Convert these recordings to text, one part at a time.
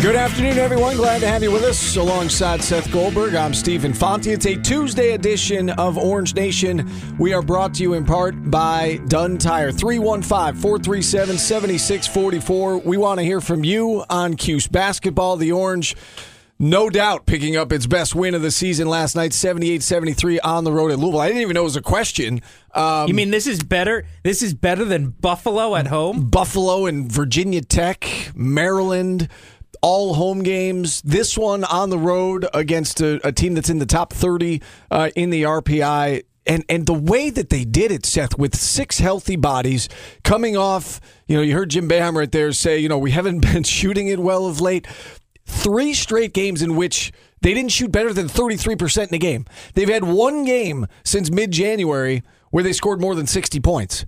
Good afternoon, everyone. Glad to have you with us alongside Seth Goldberg. I'm Steve Infanti. It's a Tuesday edition of Orange Nation. We are brought to you in part by Dunn Tire. 315 437 7644. We want to hear from you on Cuse basketball. The Orange, no doubt, picking up its best win of the season last night, 78 73 on the road at Louisville. I didn't even know it was a question. Um, You mean this is better? This is better than Buffalo at home? Buffalo and Virginia Tech, Maryland, all home games. This one on the road against a, a team that's in the top 30 uh, in the RPI. And, and the way that they did it, Seth, with six healthy bodies coming off, you know, you heard Jim Boeheim right there say, you know, we haven't been shooting it well of late. Three straight games in which they didn't shoot better than 33% in a game. They've had one game since mid January where they scored more than 60 points.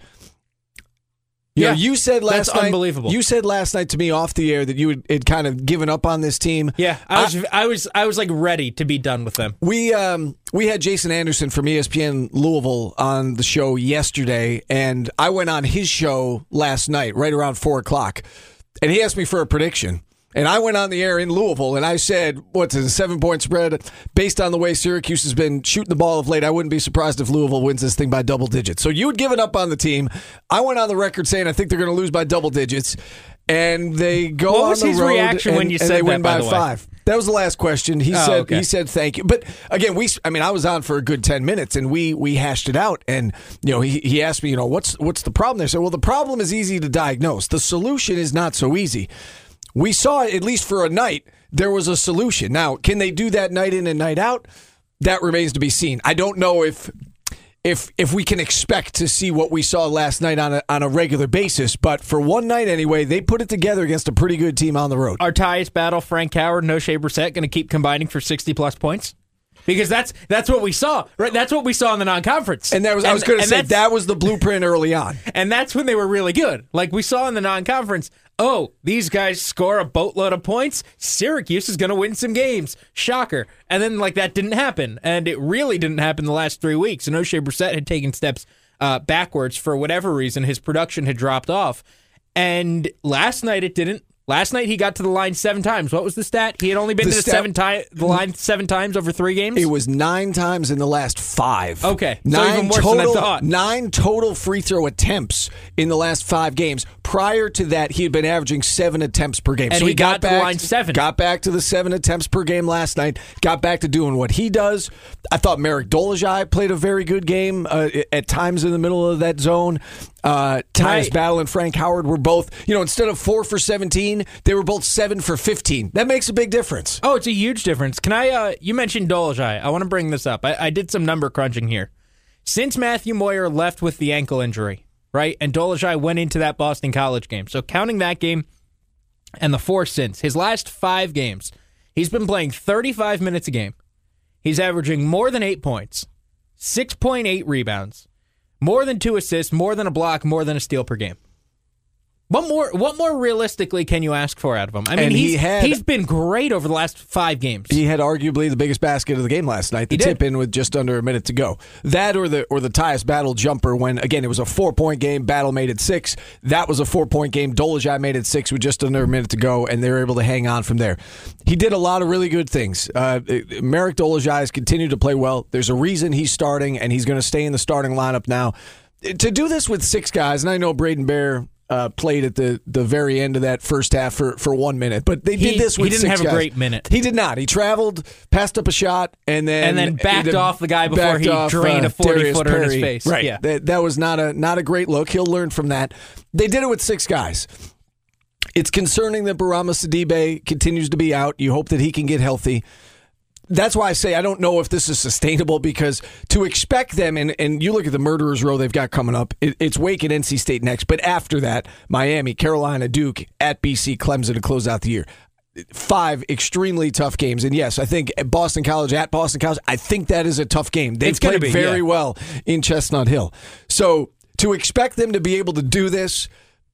You know, Yeah, you said last that's night. unbelievable. You said last night to me off the air that you had, had kind of given up on this team. Yeah, I was, I, was, I was like ready to be done with them. We um we had Jason Anderson from ESPN Louisville on the show yesterday, and I went on his show last night, right around four o'clock, and he asked me for a prediction. And I went on the air in Louisville, and I said, "What's a seven-point spread based on the way Syracuse has been shooting the ball of late? I wouldn't be surprised if Louisville wins this thing by double digits." So you had given up on the team. I went on the record saying I think they're going to lose by double digits, and they go What on was the his road reaction and, when you said they win that, by by five. That was the last question. He Oh, said okay. he said thank you. But again, we I mean I was on for a good 10 minutes and we we hashed it out and you know he he asked me, you know, what's what's the problem there? I said, "Well, the problem is easy to diagnose. The solution is not so easy." We saw at least for a night there was a solution. Now, can they do that night in and night out? That remains to be seen. I don't know if if if we can expect to see what we saw last night on a on a regular basis, but for one night anyway, they put it together against a pretty good team on the road. Our Tyus Battle, Frank Howard, no Shea Brissett, going to keep combining for sixty plus points because that's that's what we saw. Right, that's what we saw in the non-conference. And that was I was going to say that was the blueprint early on. and that's when they were really good. Like we saw in the non-conference. Oh, these guys score a boatload of points. Syracuse is going to win some games. Shocker. And then like that didn't happen, and it really didn't happen the last three weeks. And Oshae Brissett had taken steps uh, backwards for whatever reason. His production had dropped off, and last night it didn't. Last night he got to the line seven times. What was the stat? He had only been The to the stat- seven ti- the line seven times over three games. It was nine times in the last five. Okay, so nine even worse than I total. thought. Nine total free throw attempts in the last five games. Prior to that, he had been averaging seven attempts per game. And so he got to the back line seven. Got back to the seven attempts per game last night. Got back to doing what he does. I thought Marek Dolezaj played a very good game uh, at times in the middle of that zone. Uh, Tyus I- Battle and Frank Howard were both, you know, instead of four for 17, they were both seven for 15. That makes a big difference. Oh, it's a huge difference. Can I? Uh, you mentioned Dolezaj. I want to bring this up. I, I did some number crunching here. Since Matthew Moyer left with the ankle injury, right, and Dolezaj went into that Boston College game. So counting that game and the four since his last five games, he's been playing 35 minutes a game. He's averaging more than eight points, 6.8 rebounds, more than two assists, more than a block, more than a steal per game. What more? What more realistically can you ask for out of him? I mean, And he had, he's been great over the last five games. He had arguably the biggest basket of the game last night. The tip in with just under a minute to go. That or the or the Tyus Battle jumper when again it was a four point game. Battle made it six. That was a four point game. Dolezaj made it six with just under a minute to go, and they were able to hang on from there. He did a lot of really good things. Uh, Marek Dolezaj has continued to play well. There's a reason he's starting, and he's going to stay in the starting lineup now. To do this with six guys, and I know Braedon Bayer. Uh, played at the, the very end of that first half for, for one minute, but they He- did this he didn't have a great minute. He did not. He traveled, passed up a shot, and then And then backed off the guy before he off, drained uh, a 40 Darius footer in his face. Right. Yeah. That, that was not a not a great look. He'll learn from that. They did it with six guys. It's concerning that Bourama Sidibe continues to be out. You hope that he can get healthy. That's why I say I don't know if this is sustainable because to expect them, and, and you look at the murderers row they've got coming up, it, it's Wake and NC State next. But after that, Miami, Carolina, Duke, at BC, Clemson to close out the year. five extremely tough games. And yes, I think Boston College at Boston College, I think that is a tough game. They've It's played be, very yeah. well in Chestnut Hill. So to expect them to be able to do this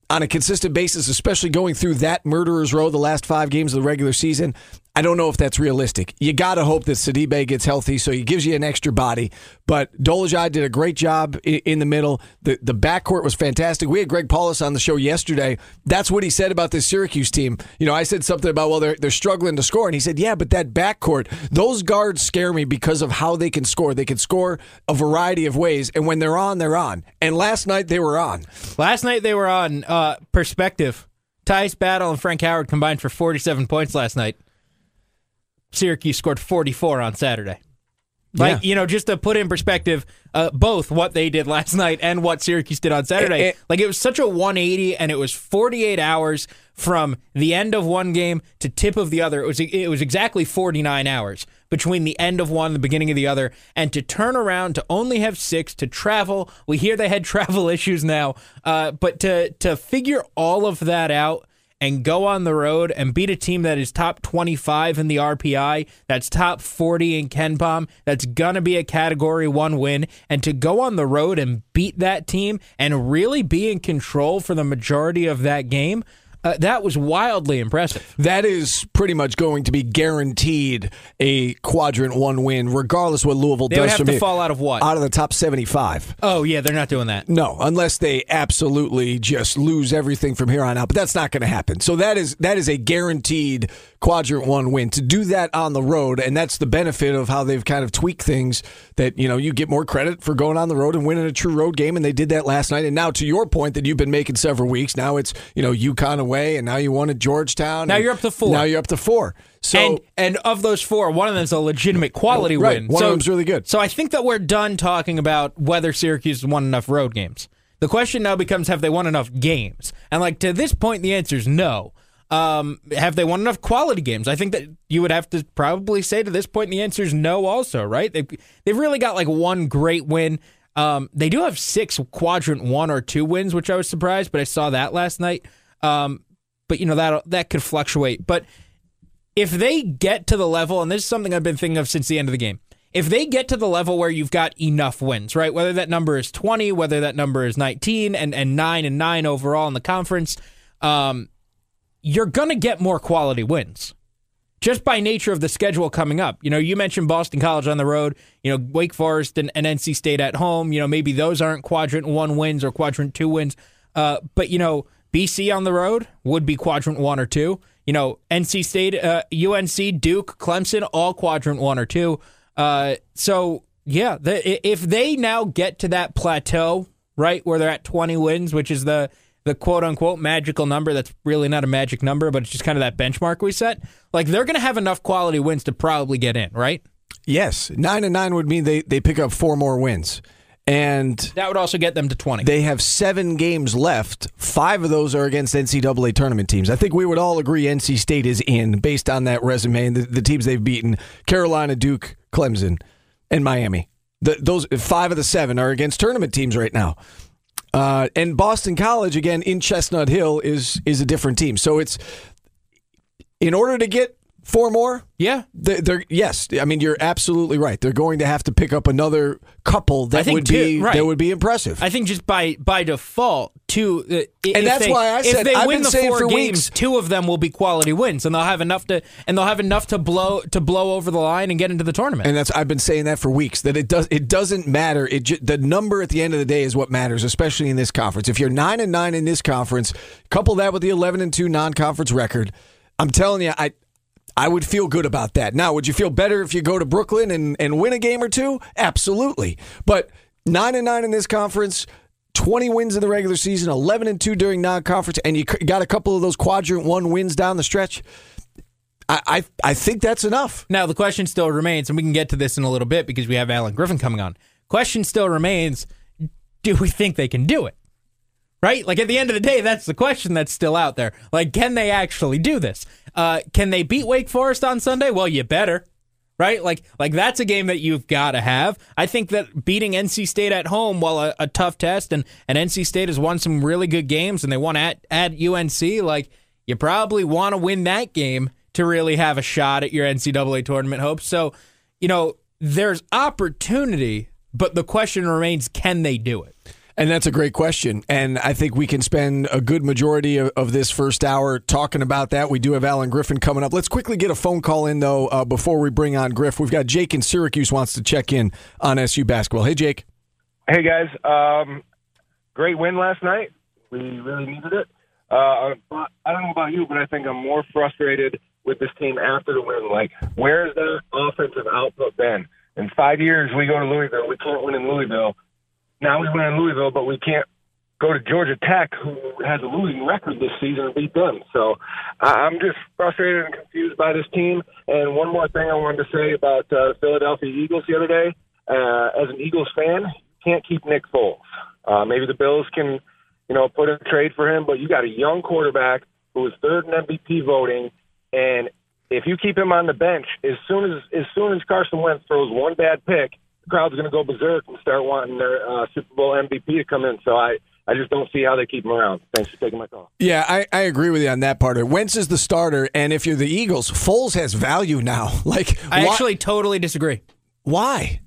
on a consistent basis, especially going through that murderer's row the last five games of the regular season, I don't know if that's realistic. You got to hope that Sidibe gets healthy, so he gives you an extra body. But Dolezaj did a great job in the middle. The the backcourt was fantastic. We had Greg Paulus on the show yesterday. That's what he said about this Syracuse team. You know, I said something about well, they're they're struggling to score, and he said, yeah, but that backcourt, those guards scare me because of how they can score. They can score a variety of ways, and when they're on, they're on. And last night they were on. Last night they were on uh, perspective. Tyus Battle and Frank Howard combined for 47 points last night. Syracuse scored 44 on Saturday. Like, Yeah. you know, just to put in perspective, uh, both what they did last night and what Syracuse did on Saturday. Eh, eh. like, it was such a 180, and it was 48 hours from the end of one game to tip of the other. It was it was exactly 49 hours between the end of one and the beginning of the other. And to turn around to only have six to travel, we hear they had travel issues now, uh, but to to figure all of that out and go on the road and beat a team that is top 25 in the RPI, that's top 40 in KenPom, that's going to be a category one win, and to go on the road and beat that team and really be in control for the majority of that game, uh, that was wildly impressive. That is pretty much going to be guaranteed a quadrant one win, regardless what Louisville They does They have to here. fall out of what? Out of the top seventy-five. Oh, yeah, they're not doing that. No, unless they absolutely just lose everything from here on out. But that's not going to happen. So that is that is a guaranteed quadrant one win. To do that on the road, and that's the benefit of how they've kind of tweaked things. That you know you get more credit for going on the road and winning a true road game, and they did that last night. And now to your point that you've been making several weeks, now it's you know UConn away, and now you won at Georgetown. Now you're up to four. Now you're up to four. So and and of those four, one of them is a legitimate quality Right, win. one of them's really good. So I think that we're done talking about whether Syracuse has won enough road games. The question now becomes: Have they won enough games? And like to this point, the answer is no. Um, have they won enough quality games? I think that you would have to probably say to this point, the answer is no. Also, right? They've they've really got like one great win. Um, they do have six quadrant one or two wins, which I was surprised, but I saw that last night. Um, but you know that that could fluctuate. But if they get to the level, and this is something I've been thinking of since the end of the game, if they get to the level where you've got enough wins, right? Whether that number is 20, whether that number is 19 and, and 9 and 9 overall in the conference, um, you're to get more quality wins just by nature of the schedule coming up. You know, you mentioned Boston College on the road, you know, Wake Forest and, and NC State at home. You know, maybe those aren't quadrant one wins or quadrant two wins. Uh, but, you know, BC on the road would be quadrant one or two. You know, NC State, uh, UNC, Duke, Clemson, all quadrant one or two. Uh, so, yeah, the, if they now get to that plateau, right, where they're at 20 wins, which is the the quote unquote magical number that's really not a magic number, but it's just kind of that benchmark we set. Like they're going to have enough quality wins to probably get in, right? yes, nine and nine would mean they they pick up four more wins, and That would also get them to 20. They have seven games left. Five of those are against NCAA tournament teams. I think we would all agree NC State is in based on that resume and the, the teams they've beaten Carolina, Duke, Clemson, and Miami. The, those five of the seven are against tournament teams right now. Uh, and Boston College, again, in Chestnut Hill, is is a different team. So it's in order to get four more, yeah. they're, they're yes. I mean, you're absolutely right. They're going to have to pick up another couple that would two- be right. that would be impressive. I think just by by default, two. Uh, and that's why I if said- they I've win been the saying four for games, weeks- two of them will be quality wins, and they'll have enough to and they'll have enough to blow to blow over the line and get into the tournament. And that's I've been saying that for weeks that it does it doesn't matter. It ju- the number at the end of the day is what matters, especially in this conference. If you're nine and nine in this conference, couple that with the eleven and two non-conference record, I'm telling you, I I would feel good about that. Now, would you feel better if you go to Brooklyn and and win a game or two? Absolutely, but nine and nine in this conference. 20 wins in the regular season, 11 and 2 during non-conference, and you got a couple of those quadrant one wins down the stretch. I, I I think that's enough. Now the question still remains, and we can get to this in a little bit because we have Alan Griffin coming on. Question still remains: Do we think they can do it? Right? Like at the end of the day, that's the question that's still out there. Like, can they actually do this? Uh, can they beat Wake Forest on Sunday? Well, you better. Right? Like, like that's a game that you've got to have. I think that beating NC State at home, while a, a tough test, and, and NC State has won some really good games, and they won at at UNC. Like, you probably want to win that game to really have a shot at your NCAA tournament hopes. So, you know, there's opportunity, but the question remains can they do it? And that's a great question. And I think we can spend a good majority of, of, this first hour talking about that. We do have Alan Griffin coming up. Let's quickly get a phone call in, though, uh, before we bring on Griff. We've got Jake in Syracuse wants to check in on SU basketball. Hey, Jake. Hey, guys. Um, great win last night. We really needed it. Uh, I don't know about you, but I think I'm more frustrated with this team after the win. Like, where's their offensive output been? In five years, we go to Louisville. We can't win in Louisville now we win in Louisville, but we can't go to Georgia Tech, who has a losing record this season, and beat them. So I'm just frustrated and confused by this team. And one more thing I wanted to say about uh, Philadelphia Eagles the other day. Uh, as an Eagles fan, you can't keep Nick Foles. Uh, maybe the Bills can, you know, put a trade for him, but you got a young quarterback who is third in MVP voting, and if you keep him on the bench, as soon as as soon as Carson Wentz throws one bad pick, crowd's going to go berserk and start wanting their uh, Super Bowl MVP to come in. So I, I just don't see how they keep him around. Thanks for taking my call. Yeah, I, I agree with you on that part. Wentz is the starter, and if you're the Eagles, Foles has value now. Like I why, actually totally disagree. Why?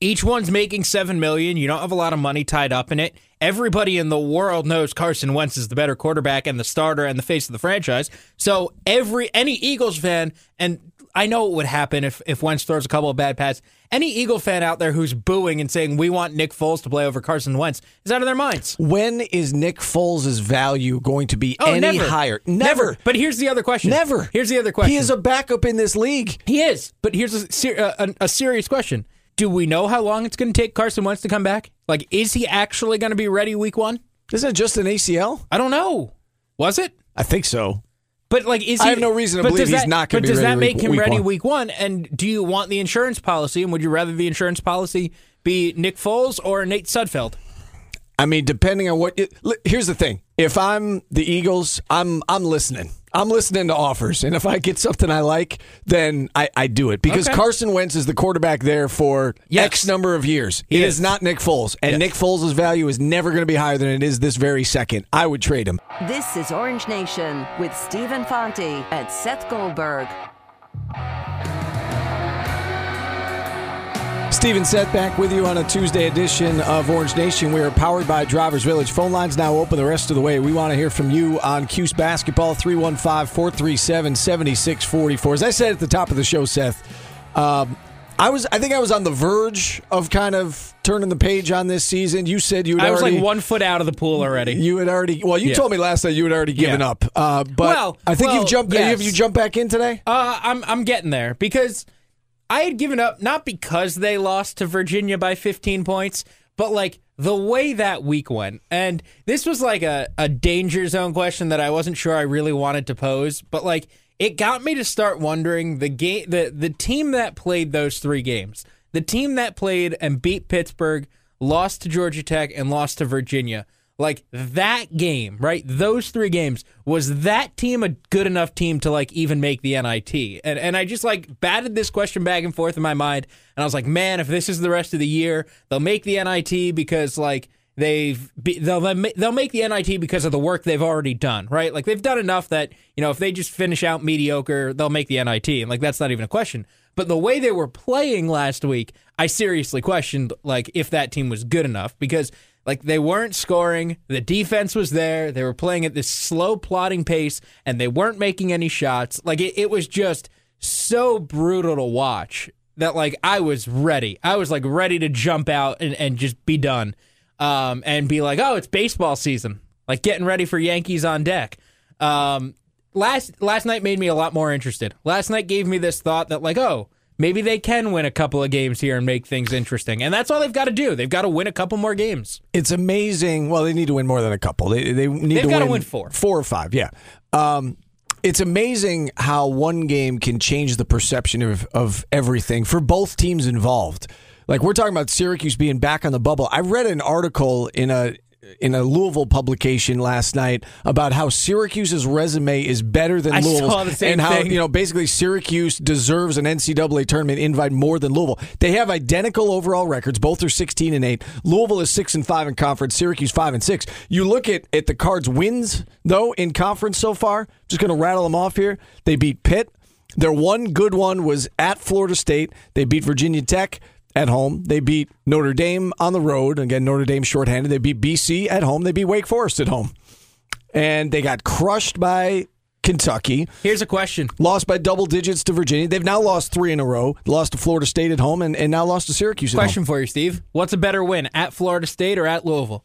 Each one's making seven million. You don't have a lot of money tied up in it. Everybody in the world knows Carson Wentz is the better quarterback and the starter and the face of the franchise. So every any Eagles fan, and I know it would happen if if Wentz throws a couple of bad passes. Any Eagle fan out there who's booing and saying we want Nick Foles to play over Carson Wentz is out of their minds. When is Nick Foles' value going to be oh, any never. higher? Never. never. But here's the other question. Never. Here's the other question. He is a backup in this league. He is. But here's a, uh, a, a serious question. Do we know how long it's going to take Carson Wentz to come back? Like, is he actually going to be ready week one? Isn't it just an ACL? I don't know. Was it? I think so. But like, is he, I have no reason to believe he's that, not going to be. But does that make week, him week ready one. week one? And do you want the insurance policy? And would you rather the insurance policy be Nick Foles or Nate Sudfeld? I mean, depending on what. here's the thing: if I'm the Eagles, I'm I'm listening. I'm listening to offers, and if I get something I like, then I, I do it because Okay. Carson Wentz is the quarterback there for Yes. X number of years. He It is. is not Nick Foles, and Yes. Nick Foles' value is never going to be higher than it is this very second. I would trade him. This is Orange Nation with Steve Infanti and Seth Goldberg. Steven Seth back with you on a Tuesday edition of Orange Nation. We are powered by Drivers Village. Phone lines now open the rest of the way. We want to hear from you on Cuse Basketball, 315 437 7644. As I said at the top of the show, Seth, um, I was I think I was on the verge of kind of turning the page on this season. You said you had I was already, like one foot out of the pool already. You had already well, you Yeah. told me last night you had already given Yeah. up. Uh, but Well, I think well, you've jumped yes. have you jumped back in today? Uh, I'm I'm getting there because I had given up not because they lost to Virginia by 15 points, but like the way that week went. And this was like a, a danger zone question that I wasn't sure I really wanted to pose, but like it got me to start wondering the game the the team that played those three games, the team that played and beat Pittsburgh, lost to Georgia Tech and lost to Virginia. Like that game, right? Those three games was that team a good enough team to like even make the NIT? And and I just like batted this question back and forth in my mind, and I was like, man, if this is the rest of the year, they'll make the NIT because like they've they'll they'll make the NIT because of the work they've already done, right? Like they've done enough that you know if they just finish out mediocre, they'll make the NIT, and like that's not even a question. But the way they were playing last week, I seriously questioned like if that team was good enough because like they weren't scoring, the defense was there, they were playing at this slow plodding pace, and they weren't making any shots. Like it, it was just so brutal to watch that like I was ready. I was like ready to jump out and, and just be done. Um, and be like, oh, it's baseball season. Like getting ready for Yankees on deck. Um, last last night made me a lot more interested. Last night gave me this thought that like, oh, maybe they can win a couple of games here and make things interesting. And that's all they've got to do. They've got to win a couple more games. It's amazing. Well, they need to win more than a couple. They they need They've to win, win four. four or five. Yeah. Um, it's amazing how one game can change the perception of of everything for both teams involved. Like we're talking about Syracuse being back on the bubble. I read an article in a in a Louisville publication last night about how Syracuse's resume is better than I Louisville's, and how thing. you know basically Syracuse deserves an NCAA tournament invite more than Louisville. They have identical overall records; both are sixteen and eight. Louisville is six and five in conference. Syracuse five and six. You look at at the Cards' wins though in conference so far. Just going to rattle them off here. They beat Pitt. Their one good one was at Florida State. They beat Virginia Tech at home. They beat Notre Dame on the road. Again, Notre Dame shorthanded. They beat BC at home. They beat Wake Forest at home. And they got crushed by Kentucky. Here's a question. Lost by double digits to Virginia. They've now lost three in a row. Lost to Florida State at home and, and now lost to Syracuse at Question for you, Steve. What's a better win, at Florida State or at Louisville?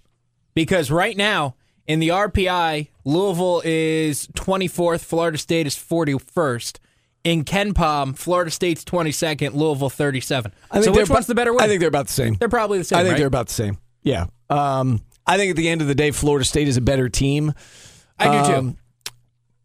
Because right now, in the RPI, Louisville is 24th, Florida State is 41st. In KenPom, Florida State's 22nd, Louisville 37. I think so they're which one's about- the better win? I think they're about the same. They're probably the same, I think right? they're about the same. Yeah. Um, I think at the end of the day, Florida State is a better team. I do too. Um,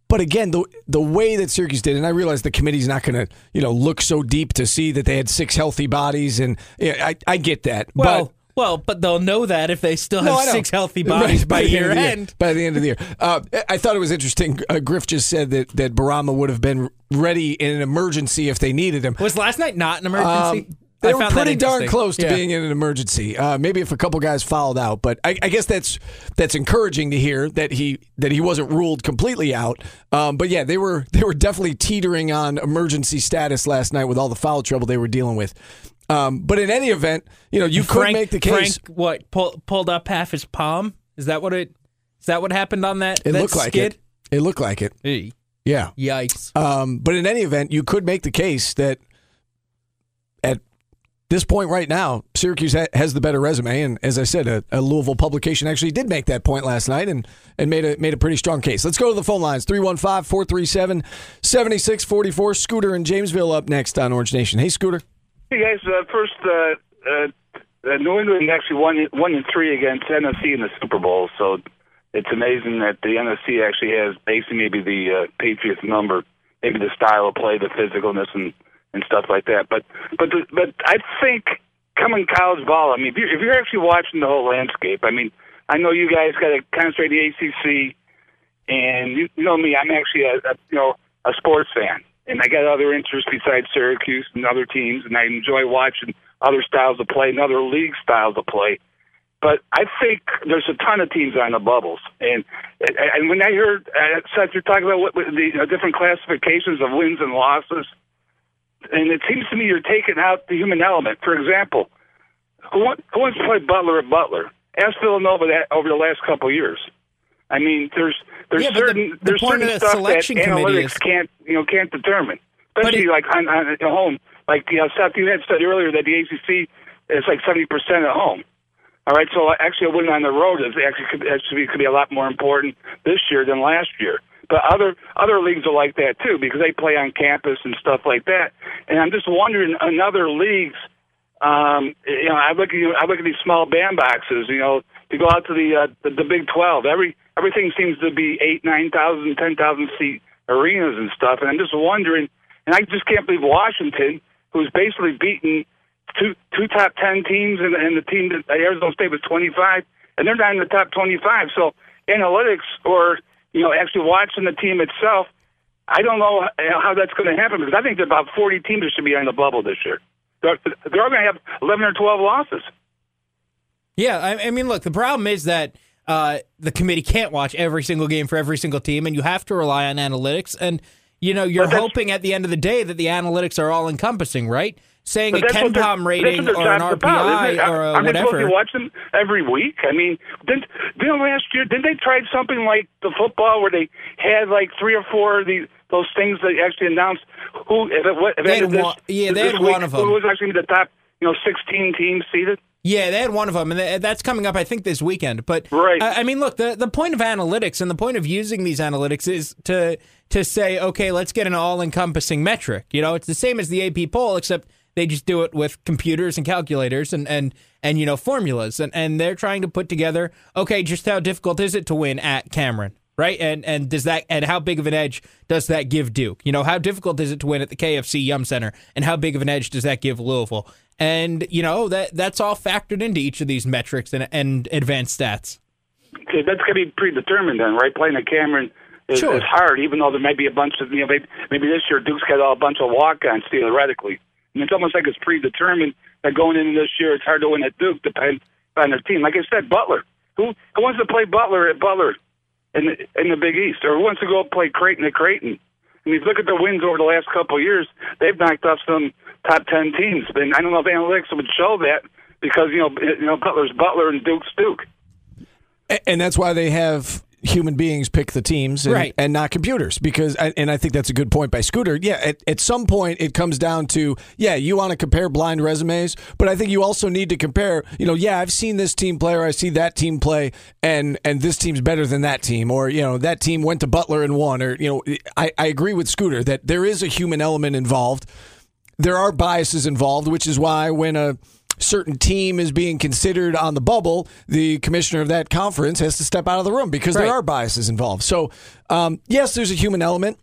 But again, the the way that Syracuse did, and I realize the committee's not going to you know look so deep to see that they had six healthy bodies, and yeah, I I get that. well, but, well, but they'll know that if they still have No, six healthy bodies Right, by the year year. end. By the end of the year, uh, I thought it was interesting. Uh, Griff just said that that Bourama would have been ready in an emergency if they needed him. Was last night not an emergency? Um, they I were pretty darn close to Yeah. being in an emergency. Uh, maybe if a couple guys fouled out, but I, I guess that's that's encouraging to hear that he that he wasn't ruled completely out. Um, but yeah, they were they were definitely teetering on emergency status last night with all the foul trouble they were dealing with. Um, but in any event, you know you could make the case. Frank, what pull, pulled up half his palm? Is that what it? Is that what happened on that? it that looked like skid? it. It looked like it. Hey, Yeah. yikes! Um, but in any event, you could make the case that at this point right now, Syracuse ha- has the better resume, and as I said, a, a Louisville publication actually did make that point last night and, and made a made a pretty strong case. Let's go to the phone lines 315-437-7644. Scooter in Jamesville up next on Orange Nation. Hey, Scooter. Hey guys, uh, first, uh, uh, New England actually won one and three against NFC in the Super Bowl, so it's amazing that the NFC actually has basically maybe the uh, Patriots number, maybe the style of play, the physicalness, and and stuff like that. But but the, but I think coming college ball, I mean, if you're, if you're actually watching the whole landscape, I mean, I know you guys got to concentrate the ACC, and you, you know me, I'm actually a, a you know a sports fan, and I got other interests besides Syracuse and other teams, and I enjoy watching other styles of play and other league styles of play. But I think there's a ton of teams on the bubbles, and and when I heard uh, Seth, you're talking about what, what the uh, different classifications of wins and losses, and it seems to me you're taking out the human element. For example, who, who wants to play Butler at Butler? Ask Villanova that over the last couple of years. I mean, there's there's Yeah, but the- certain the there's certain of stuff selection that analytics is- can't you know can't determine, especially it- like on, on at home. Like you know, Seth, you had said earlier that the ACC is like seventy percent at home. All right, so actually a win on the road is actually could, actually could be a lot more important this year than last year. But other other leagues are like that too because they play on campus and stuff like that. And I'm just wondering in other leagues, um, you know, I look at you, I look at these small bandboxes. You know, you go out to the uh, the, the Big Twelve. Every everything seems to be eight, nine thousand, ten thousand seat arenas and stuff. And I'm just wondering, and I just can't believe Washington, who's basically beaten two two top ten teams, and, and the team that Arizona State was 25, and they're not in the top 25. So analytics, or you know, actually watching the team itself, I don't know how that's going to happen because I think there about 40 teams that should be on the bubble this year. They're, they're all going to have 11 or 12 losses. Yeah, I, I mean, look, the problem is that uh, the committee can't watch every single game for every single team, and you have to rely on analytics. And you know, you're hoping at the end of the day that the analytics are all encompassing, right? Saying a KenPom rating or an RPI or a Aren't they supposed to watch them every week? I mean, didn't, didn't last year, didn't they try something like the football where they had like three or four of these, those things that actually announced who, if it, what, if They had this, one- yeah, they had week, one of them. Who was actually the top, you know, 16 teams seeded? Yeah, they had one of them, and that's coming up, I think, this weekend. But Right. I, I mean, look, the the point of analytics and the point of using these analytics is to to say, okay, let's get an all encompassing metric. You know, it's the same as the AP poll, except they just do it with computers and calculators and and and you know formulas, and and they're trying to put together, okay, just how difficult is it to win at Cameron? Right, and and does that and how big of an edge does that give Duke? You know, how difficult is it to win at the KFC Yum Center, and how big of an edge does that give Louisville? And you know that that's all factored into each of these metrics and, and advanced stats. Okay, that's going to be predetermined then, right? Playing at Cameron is, Sure. is hard, even though there may be a bunch of you know maybe, maybe this year Duke's got a bunch of walk-ons theoretically. And it's almost like it's predetermined that going into this year it's hard to win at Duke depends on their team. Like I said, Butler. Who who wants to play Butler at Butler in the, in the Big East, or who wants to go play Creighton at Creighton? And if you look at the wins over the last couple of years, they've knocked off some top ten teams. And I don't know if analytics would show that because you know you know Butler's Butler and Duke's Duke. And that's why they have human beings pick the teams and, Right. and not computers because and I think that's a good point by Scooter. Yeah, at, at some point it comes down to yeah, you want to compare blind resumes, but I think you also need to compare, you know, yeah, I've seen this team play or I see that team play and and this team's better than that team or you know, that team went to Butler and won or you know, I I agree with Scooter that there is a human element involved. There are biases involved, which is why when a certain team is being considered on the bubble, the commissioner of that conference has to step out of the room because Right. there are biases involved. So, um, yes, there's a human element.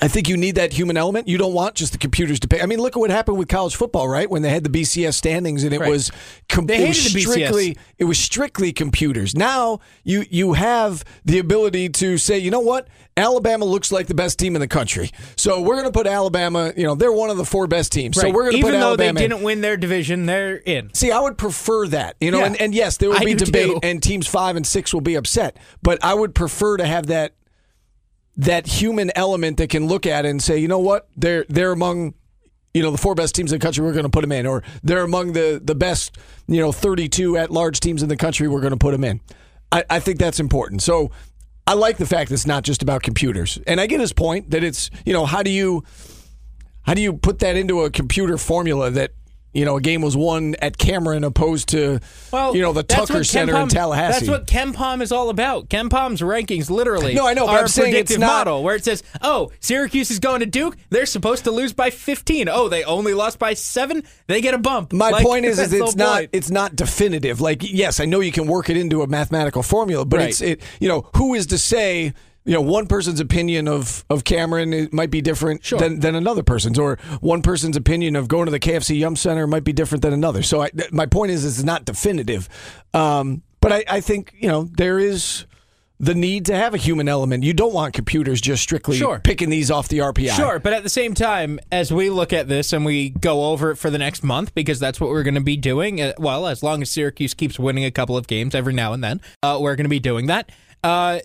I think you need that human element. You don't want just the computers to pay. I mean, look at what happened with college football, right? When they had the BCS standings and it Right. was com- They it was hated the BCS. strictly it was strictly computers. Now you you have the ability to say, you know what, Alabama looks like the best team in the country, so we're going to put Alabama. You know, they're one of the four best teams, so we're going to put Alabama. even though Alabama. they didn't win their division, they're in. See, I would prefer that, you know, Yeah. and, and yes, there will be debate, too. and teams five and six will be upset, but I would prefer to have that that human element that can look at it and say, you know what, they're they're among you know the four best teams in the country. We're going to put them in, or they're among the the best you know thirty two at large teams in the country. We're going to put them in. I, I think that's important. So. I like the fact that it's not just about computers, and I get his point that it's you know how do you how do you put that into a computer formula that you know a game was won at Cameron opposed to Well, you know the Tucker Center in Tallahassee? That's what KenPom is all about. KenPom's rankings literally No, I know, but I'm saying it's not- model where it says, "Oh, Syracuse is going to Duke. They're supposed to lose by 15. Oh, they only lost by 7. They get a bump." My Like, point is, is it's not point. it's not definitive. Like, yes, I know you can work it into a mathematical formula, but Right. it's it. You know, who is to say? You know, one person's opinion of of Cameron might be different Sure. than, than another person's, or one person's opinion of going to the KFC Yum Center might be different than another. So, I, th- my point is, it's not definitive. Um, but I, I think you know there is the need to have a human element. You don't want computers just strictly Sure. picking these off the RPI. Sure, but at the same time, as we look at this and we go over it for the next month, because that's what we're going to be doing. Uh, well, as long as Syracuse keeps winning a couple of games every now and then, uh, we're going to be doing that. Uh,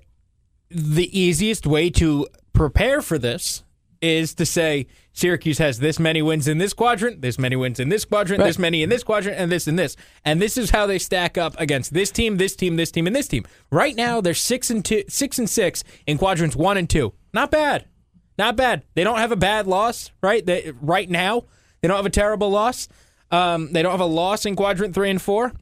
the easiest way to prepare for this is to say Syracuse has this many wins in this quadrant, this many wins in this quadrant, this many in this quadrant, and this and this, and this is how they stack up against this team, this team, this team, and this team. Right now, they're six and two, six and six in quadrants one and two. Not bad, not bad. They don't have a bad loss, right? They, right now, they don't have a terrible loss. Um, they don't have a loss in quadrant three and four.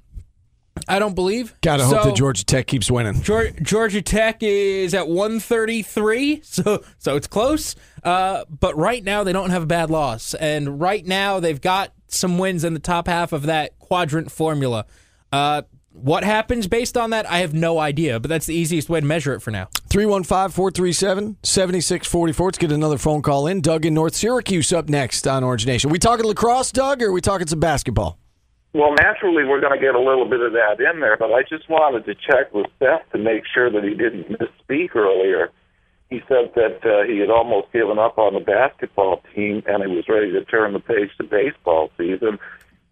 I don't believe. Gotta hope that Georgia Tech keeps winning. Georgia Tech is at 133, so so it's close. Uh, but right now they don't have a bad loss, and right now they've got some wins in the top half of that quadrant formula. Uh, what happens based on that, I have no idea. But that's the easiest way to measure it for now. 315 437 7644. Let's get another phone call in. Doug in North Syracuse up next on Orange Nation. We talking lacrosse, Doug, or are we talking some basketball? Well, naturally, we're going to get a little bit of that in there, but I just wanted to check with Seth to make sure that he didn't misspeak earlier. He said that uh, he had almost given up on the basketball team and he was ready to turn the page to baseball season.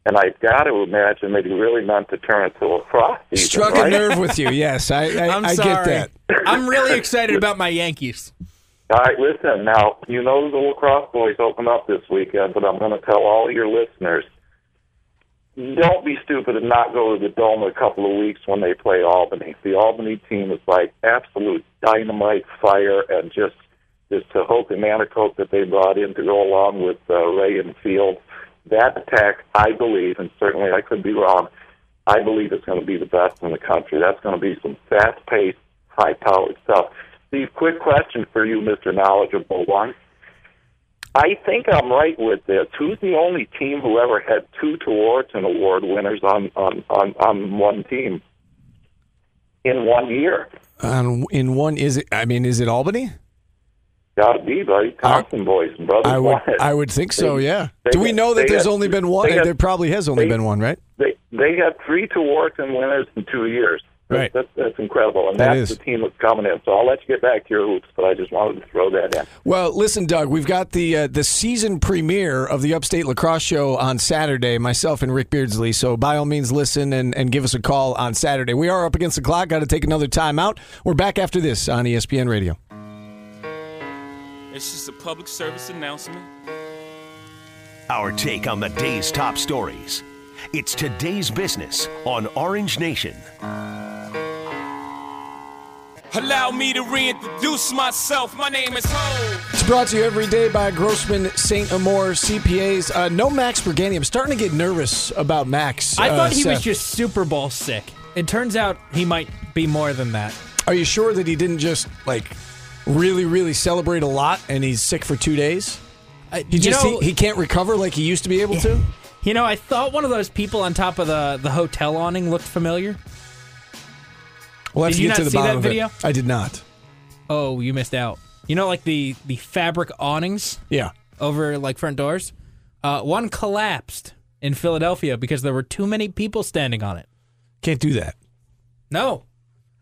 And I've got to imagine that he really meant to turn it to lacrosse season. Struck right? a nerve with you. Yes, I, I, I'm I sorry. get that. I'm really excited about my Yankees. All right, listen. Now, you know the lacrosse boys open up this weekend, but I'm going to tell all your listeners don't be stupid and not go to the Dome in a couple of weeks when they play Albany. The Albany team is like absolute dynamite fire and just this Tehoka Nanticoke that they brought in to go along with uh, Ray and Field. That attack, I believe, and certainly I could be wrong, I believe it's going to be the best in the country. That's going to be some fast-paced, high-powered stuff. Steve, quick question for you, Mr. Knowledgeable One. I think I'm right with this. Who's the only team who ever had two Tewaaraton Award winners on on on, on one team in one year? Um, in one, is it? I mean, is it Albany? Got to be, buddy. Thompson boys and brothers. I would. I would think so. They- Yeah. they Do we know that there's had- only been one? had- there probably has only been one, right? They they had three Tewaaraton winners in two years. That's, Right. that's, that's incredible, and That that's is. the team that's coming in. So I'll let you get back to your hoops, but I just wanted to throw that in. Well, listen, Doug, we've got the uh, the season premiere of the Upstate Lacrosse Show on Saturday. Myself and Rick Beardsley. So by all means, listen and, and give us a call on Saturday. We are up against the clock. Got to take another time out. We're back after this on ESPN Radio. It's just a public service announcement. Our take on the day's top stories. It's today's business on Orange Nation. Allow me to reintroduce myself. My name is Ho. It's brought to you every day by Grossman St. Amour CPAs. Uh, no Max Bergani. I'm starting to get nervous about Max. I uh, thought he was just Super Bowl sick. It turns out he might be more than that. Are you sure that he didn't just like really, really celebrate a lot and he's sick for two days? He you just know- he, he can't recover like he used to be able to. You know, I thought one of those people on top of the, the hotel awning looked familiar. We'll have Did to you get not to the see bottom that of it. video? I did not. Oh, you missed out. You know, like the the fabric awnings Yeah. over like front doors. Uh, one collapsed in Philadelphia because there were too many people standing on it. Can't do that. No,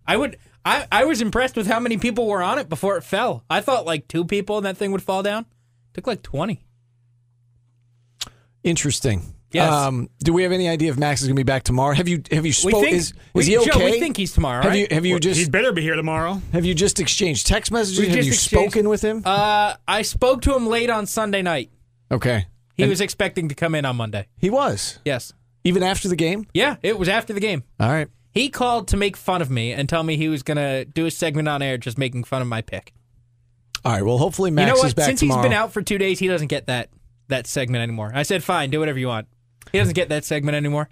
I would. I I was impressed with how many people were on it before it fell. I thought like two people and that thing would fall down. took like twenty. Interesting. Yes. Um, do we have any idea if Max is going to be back tomorrow? Have you have you We spoken? think- Is, we- is he Joe, okay? we think he's tomorrow, Have right? you have you Well, just He's better be here tomorrow. have you just exchanged text messages? We have just you exchanged- spoken with him? Uh, I spoke to him late on Sunday night. okay. He And was expecting to come in on Monday. He was Yes. even after the game. Yeah, it was after the game. All right. He called to make fun of me and tell me he was gonna do a segment on air just making fun of my pick. All right. Well, hopefully Max you know what? is back Since tomorrow. he's been out for two days, he doesn't get that that segment anymore. I said, fine, do whatever you want. He doesn't get that segment anymore.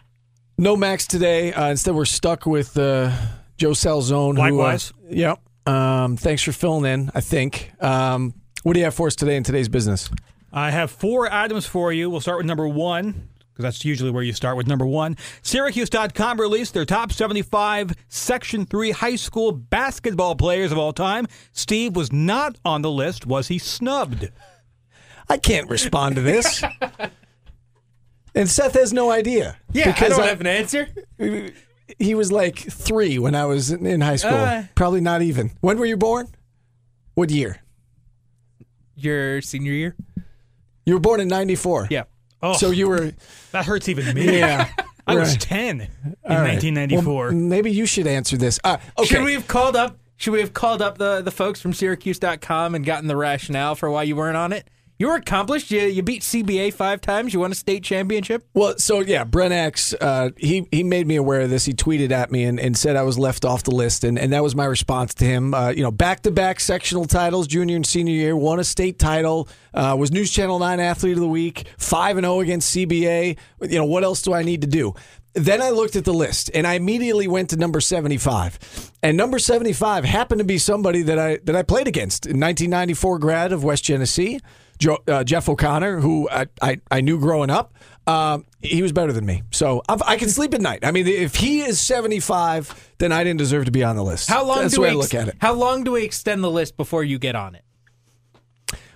No Max today. Uh, instead, we're stuck with uh, Joe Salzone. Likewise. Who, uh, yep. Um, thanks for filling in. I think. Um, what do you have for us today in today's business? I have four items for you. We'll start with number one, because that's usually where you start with number one. Syracuse.com released their top 75 Section 3 high school basketball players of all time. Steve was not on the list. Was he snubbed? I can't respond to this. and Seth has no idea. Yeah, because I don't I, have an answer. He was like three when I was in in high school. Uh. Probably not even. When were you born? What year? Your senior year? You were born in '94. Yeah. Oh, So you were. that hurts even me. Yeah. I was right. 10 in All right. 1994. Well, maybe you should answer this. Uh, okay. Should we have called up? Should we have called up the the folks from Syracuse.com and gotten the rationale for why you weren't on it? You were accomplished. You you beat CBA five times. You won a state championship. Well, so yeah, Brent Axe, uh, he he made me aware of this. He tweeted at me and, and said I was left off the list, and, and that was my response to him. Uh, you know, back to back sectional titles, junior and senior year, won a state title, uh, was News Channel Nine Athlete of the Week, five and zero against CBA. You know, what else do I need to do? Then I looked at the list, and I immediately went to number seventy five, and number seventy five happened to be somebody that I that I played against in nineteen ninety four grad of West Genesee. Joe, uh, Jeff O'Connor, who I, I, I knew growing up, um, he was better than me. So I'm, I can sleep at night. I mean, if he is 75, then I didn't deserve to be on the list. How long That's do the way we ex- look at it. How long do we extend the list before you get on it?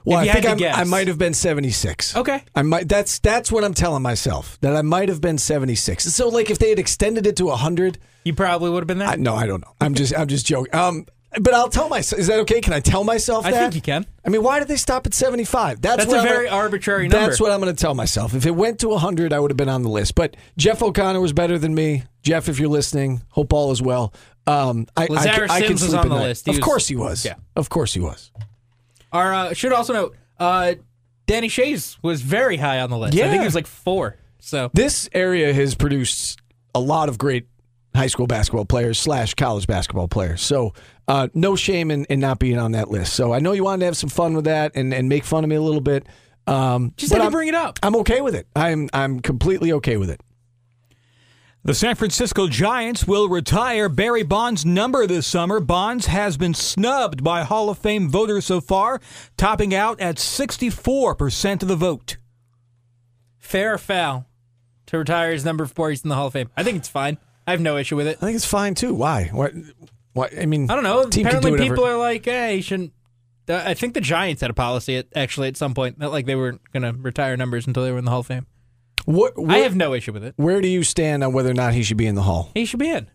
Well, I think. I might have been 76. Okay. I might. That's that's what I'm telling myself that I might have been 76. So like if they had extended it to 100, You probably would have been there. I, no, I don't know. I'm just I'm just joking. Um, but I'll tell myself. Is that okay? Can I tell myself that? I that? think you can. I mean, why did they stop at 75? That's, That's what a I'm very gonna- arbitrary number. That's what I'm going to tell myself. If it went to 100, I would have been on the list. But Jeff O'Connor was better than me. Jeff, if you're listening, hope all is well. Um, I, I, Lazarus I, Sims was on the night. list. He of was- course he was. Yeah. Of course he was. Our uh, should also note, uh, Danny Schayes was very high on the list. Yeah. I think he was like four. So This area has produced a lot of great high school basketball players slash college basketball players. So uh, no shame in, in not being on that list. So I know you wanted to have some fun with that and, and make fun of me a little bit. Um, just but had to I'm, bring it up. I'm okay with it. I'm I'm completely okay with it. The San Francisco Giants will retire Barry Bonds' number this summer. Bonds has been snubbed by Hall of Fame voters so far, topping out at 64% of the vote. Fair or foul to retire his number before he's in the Hall of Fame. I think it's fine. I have no issue with it. I think it's fine too. Why? What? What? I mean, I don't know. Team can Apparently, do whatever. people are like, "Hey, you shouldn't." Uh, I think the Giants had a policy at, actually at some point that like they weren't going to retire numbers until they were in the Hall of Fame. What, I where- have no issue with it. Where do you stand on whether or not he should be in the hall? He should be in.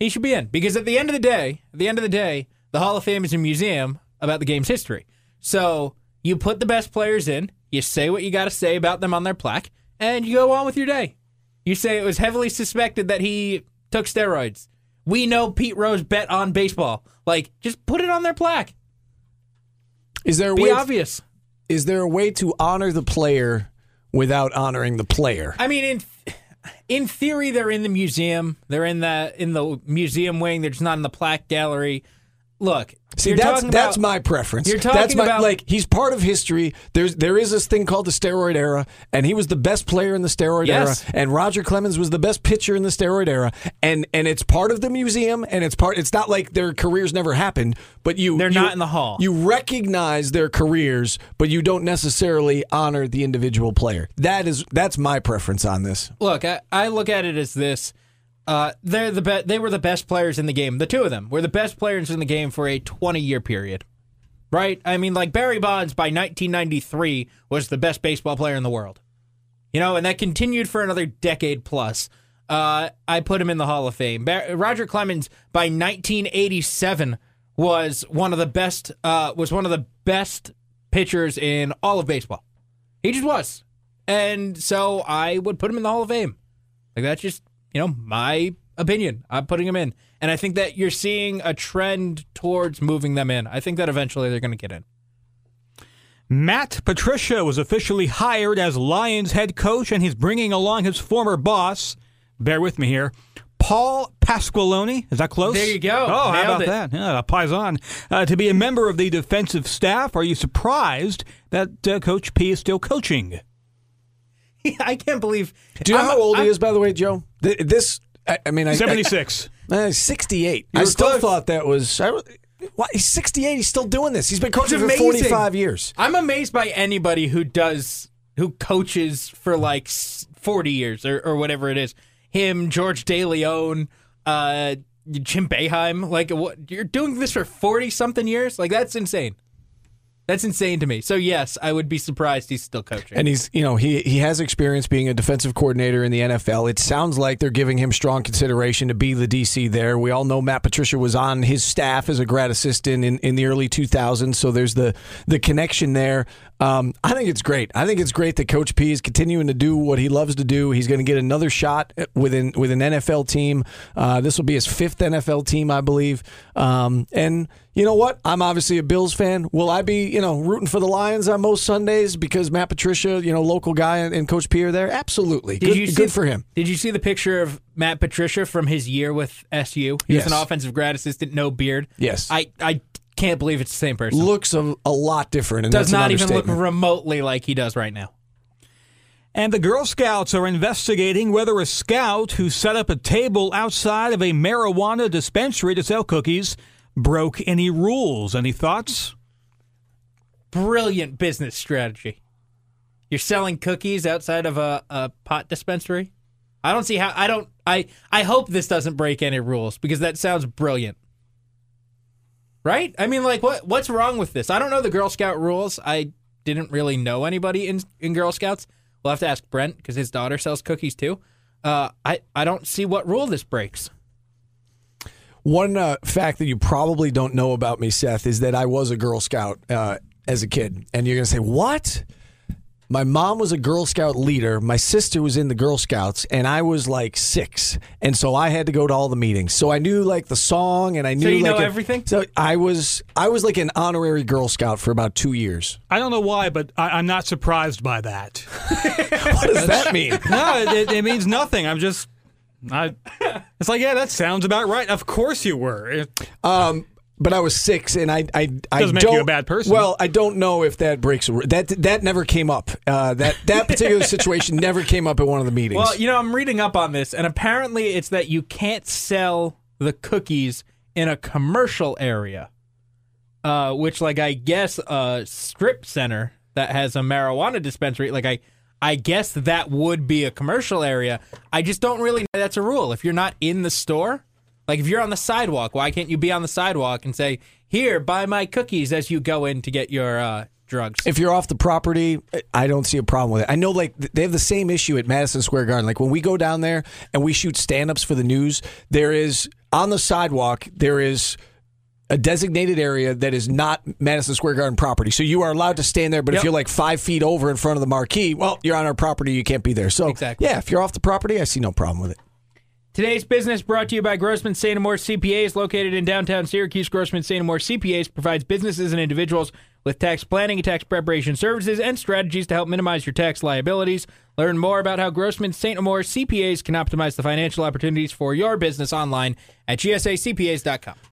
He should be in because at the end of the day, at the end of the day, the Hall of Fame is a museum about the game's history. So you put the best players in, you say what you got to say about them on their plaque, and you go on with your day. You say it was heavily suspected that he took steroids. We know Pete Rose bet on baseball. Like, just put it on their plaque. Is there a Be way? obvious. Is there a way to honor the player without honoring the player? I mean, in in theory, they're in the museum. They're in the in the museum wing. They're just not in the plaque gallery. Look, See, that's that's about- my preference. You're talking that's my about like he's part of history. There's there is this thing called the steroid era, and he was the best player in the steroid Yes. era. And Roger Clemens was the best pitcher in the steroid era. And and it's part of the museum, and it's part. It's not like their careers never happened, but you They're you- not in the hall. You recognize their careers, but you don't necessarily honor the individual player. That is that's my preference on this. look. I, I look at it as this. Uh, they're the be- They were the best players in the game. The two of them were the best players in the game for a 20 year period. Right? I mean, like Barry Bonds by 1993 was the best baseball player in the world. You know, and that continued for another decade plus. Uh, I put him in the Hall of Fame. Bar- Roger Clemens by 1987 was one of the best. Uh, was one of the best pitchers in all of baseball. He just was, and so I would put him in the Hall of Fame. Like that's just you know my opinion. I'm putting them in, and I think that you're seeing a trend towards moving them in. I think that eventually they're going to get in. Matt Patricia was officially hired as Lions head coach, and he's bringing along his former boss. Bear with me here. Paul Pasqualoni. Is that close? There you go. Oh, how about it. that? Yeah, a paisan. Uh, to be a member of the defensive staff, are you surprised that uh, Coach P is still coaching? I can't believe. Do you know I'm- how old he I'm- is, by the way, Joe? Th- This, I, I mean, I, 76. I, uh, 68. You I were still close. thought that was. I, why, he's 68. He's still doing this. He's been coaching for amazing. 45 years. I'm amazed by anybody who does who coaches for like 40 years or, or whatever it is. Him, George DeLeon, uh, Jim Boeheim. Like, what? You're doing this for 40 something years? Like, that's insane. That's insane to me. So yes, I would be surprised he's still coaching. And he's, you know, he he has experience being a defensive coordinator in the NFL. It sounds like they're giving him strong consideration to be the DC there. We all know Matt Patricia was on his staff as a grad assistant in, in the early 2000s, so there's the the connection there. Um, I think it's great. I think it's great that Coach P is continuing to do what he loves to do. He's going to get another shot with an with an NFL team. Uh, this will be his fifth NFL team, I believe. Um, and you know what? I'm obviously a Bills fan. Will I be, you know, rooting for the Lions on most Sundays because Matt Patricia, you know, local guy and, Coach P are there? Absolutely. Did good, you see, good for him. Did you see the picture of Matt Patricia from his year with SU? He was an offensive grad assistant, no beard. Yes. I, I can't believe it's the same person. Looks a, a lot different. And does that's an not even look remotely like he does right now. And the Girl Scouts are investigating whether a scout who set up a table outside of a marijuana dispensary to sell cookies broke any rules. Any thoughts? Brilliant business strategy. You're selling cookies outside of a, a pot dispensary. I don't see how. I don't. I I hope this doesn't break any rules because that sounds brilliant. Right? I mean, like, what what's wrong with this? I don't know the Girl Scout rules. I didn't really know anybody in in Girl Scouts. We'll have to ask Brent because his daughter sells cookies too. Uh, I I don't see what rule this breaks. One uh, fact that you probably don't know about me, Seth, is that I was a Girl Scout uh, as a kid. And you're to say, what? My mom was a Girl Scout leader. My sister was in the Girl Scouts, and I was like six, and so I had to go to all the meetings. So I knew like the song, and I knew so you like know everything? So I was I was like an honorary Girl Scout for about two years. I don't know why, but I, I'm not surprised by that. What does that mean? no, it, it, it means nothing. I'm just. I, it's like, yeah, that sounds about right. Of course you were. Um, but I was six, and I I, I Doesn't make you don't, a bad person. Well, I don't know if that breaks a that that never came up. Uh, that that particular situation never came up at one of the meetings. Well, you know, I'm reading up on this, and apparently it's that you can't sell the cookies in a commercial area, uh, which, like, I guess a strip center that has a marijuana dispensary, like, I, I guess that would be a commercial area. I just don't really know that's a rule. If you're not in the store, like, if you're on the sidewalk, why can't you be on the sidewalk and say, "Here, buy my cookies" as you go in to get your uh, drugs? if you're off the property, I don't see a problem with it. I know like they have the same issue at Madison Square Garden. Like when we go down there and we shoot stand-ups for the news, there is on the sidewalk there is a designated area that is not Madison Square Garden property. So you are allowed to stand there, but if you're like five feet over in front of the marquee, well, you're on our property. You can't be there. So Exactly. yeah, if you're off the property, I see no problem with it. Today's business brought to you by Grossman St. Amour CPAs, located in downtown Syracuse. Grossman St. Amour CPAs provides businesses and individuals with tax planning and tax preparation services and strategies to help minimize your tax liabilities. Learn more about how Grossman St. Amour CPAs can optimize the financial opportunities for your business online at gsacpas.com.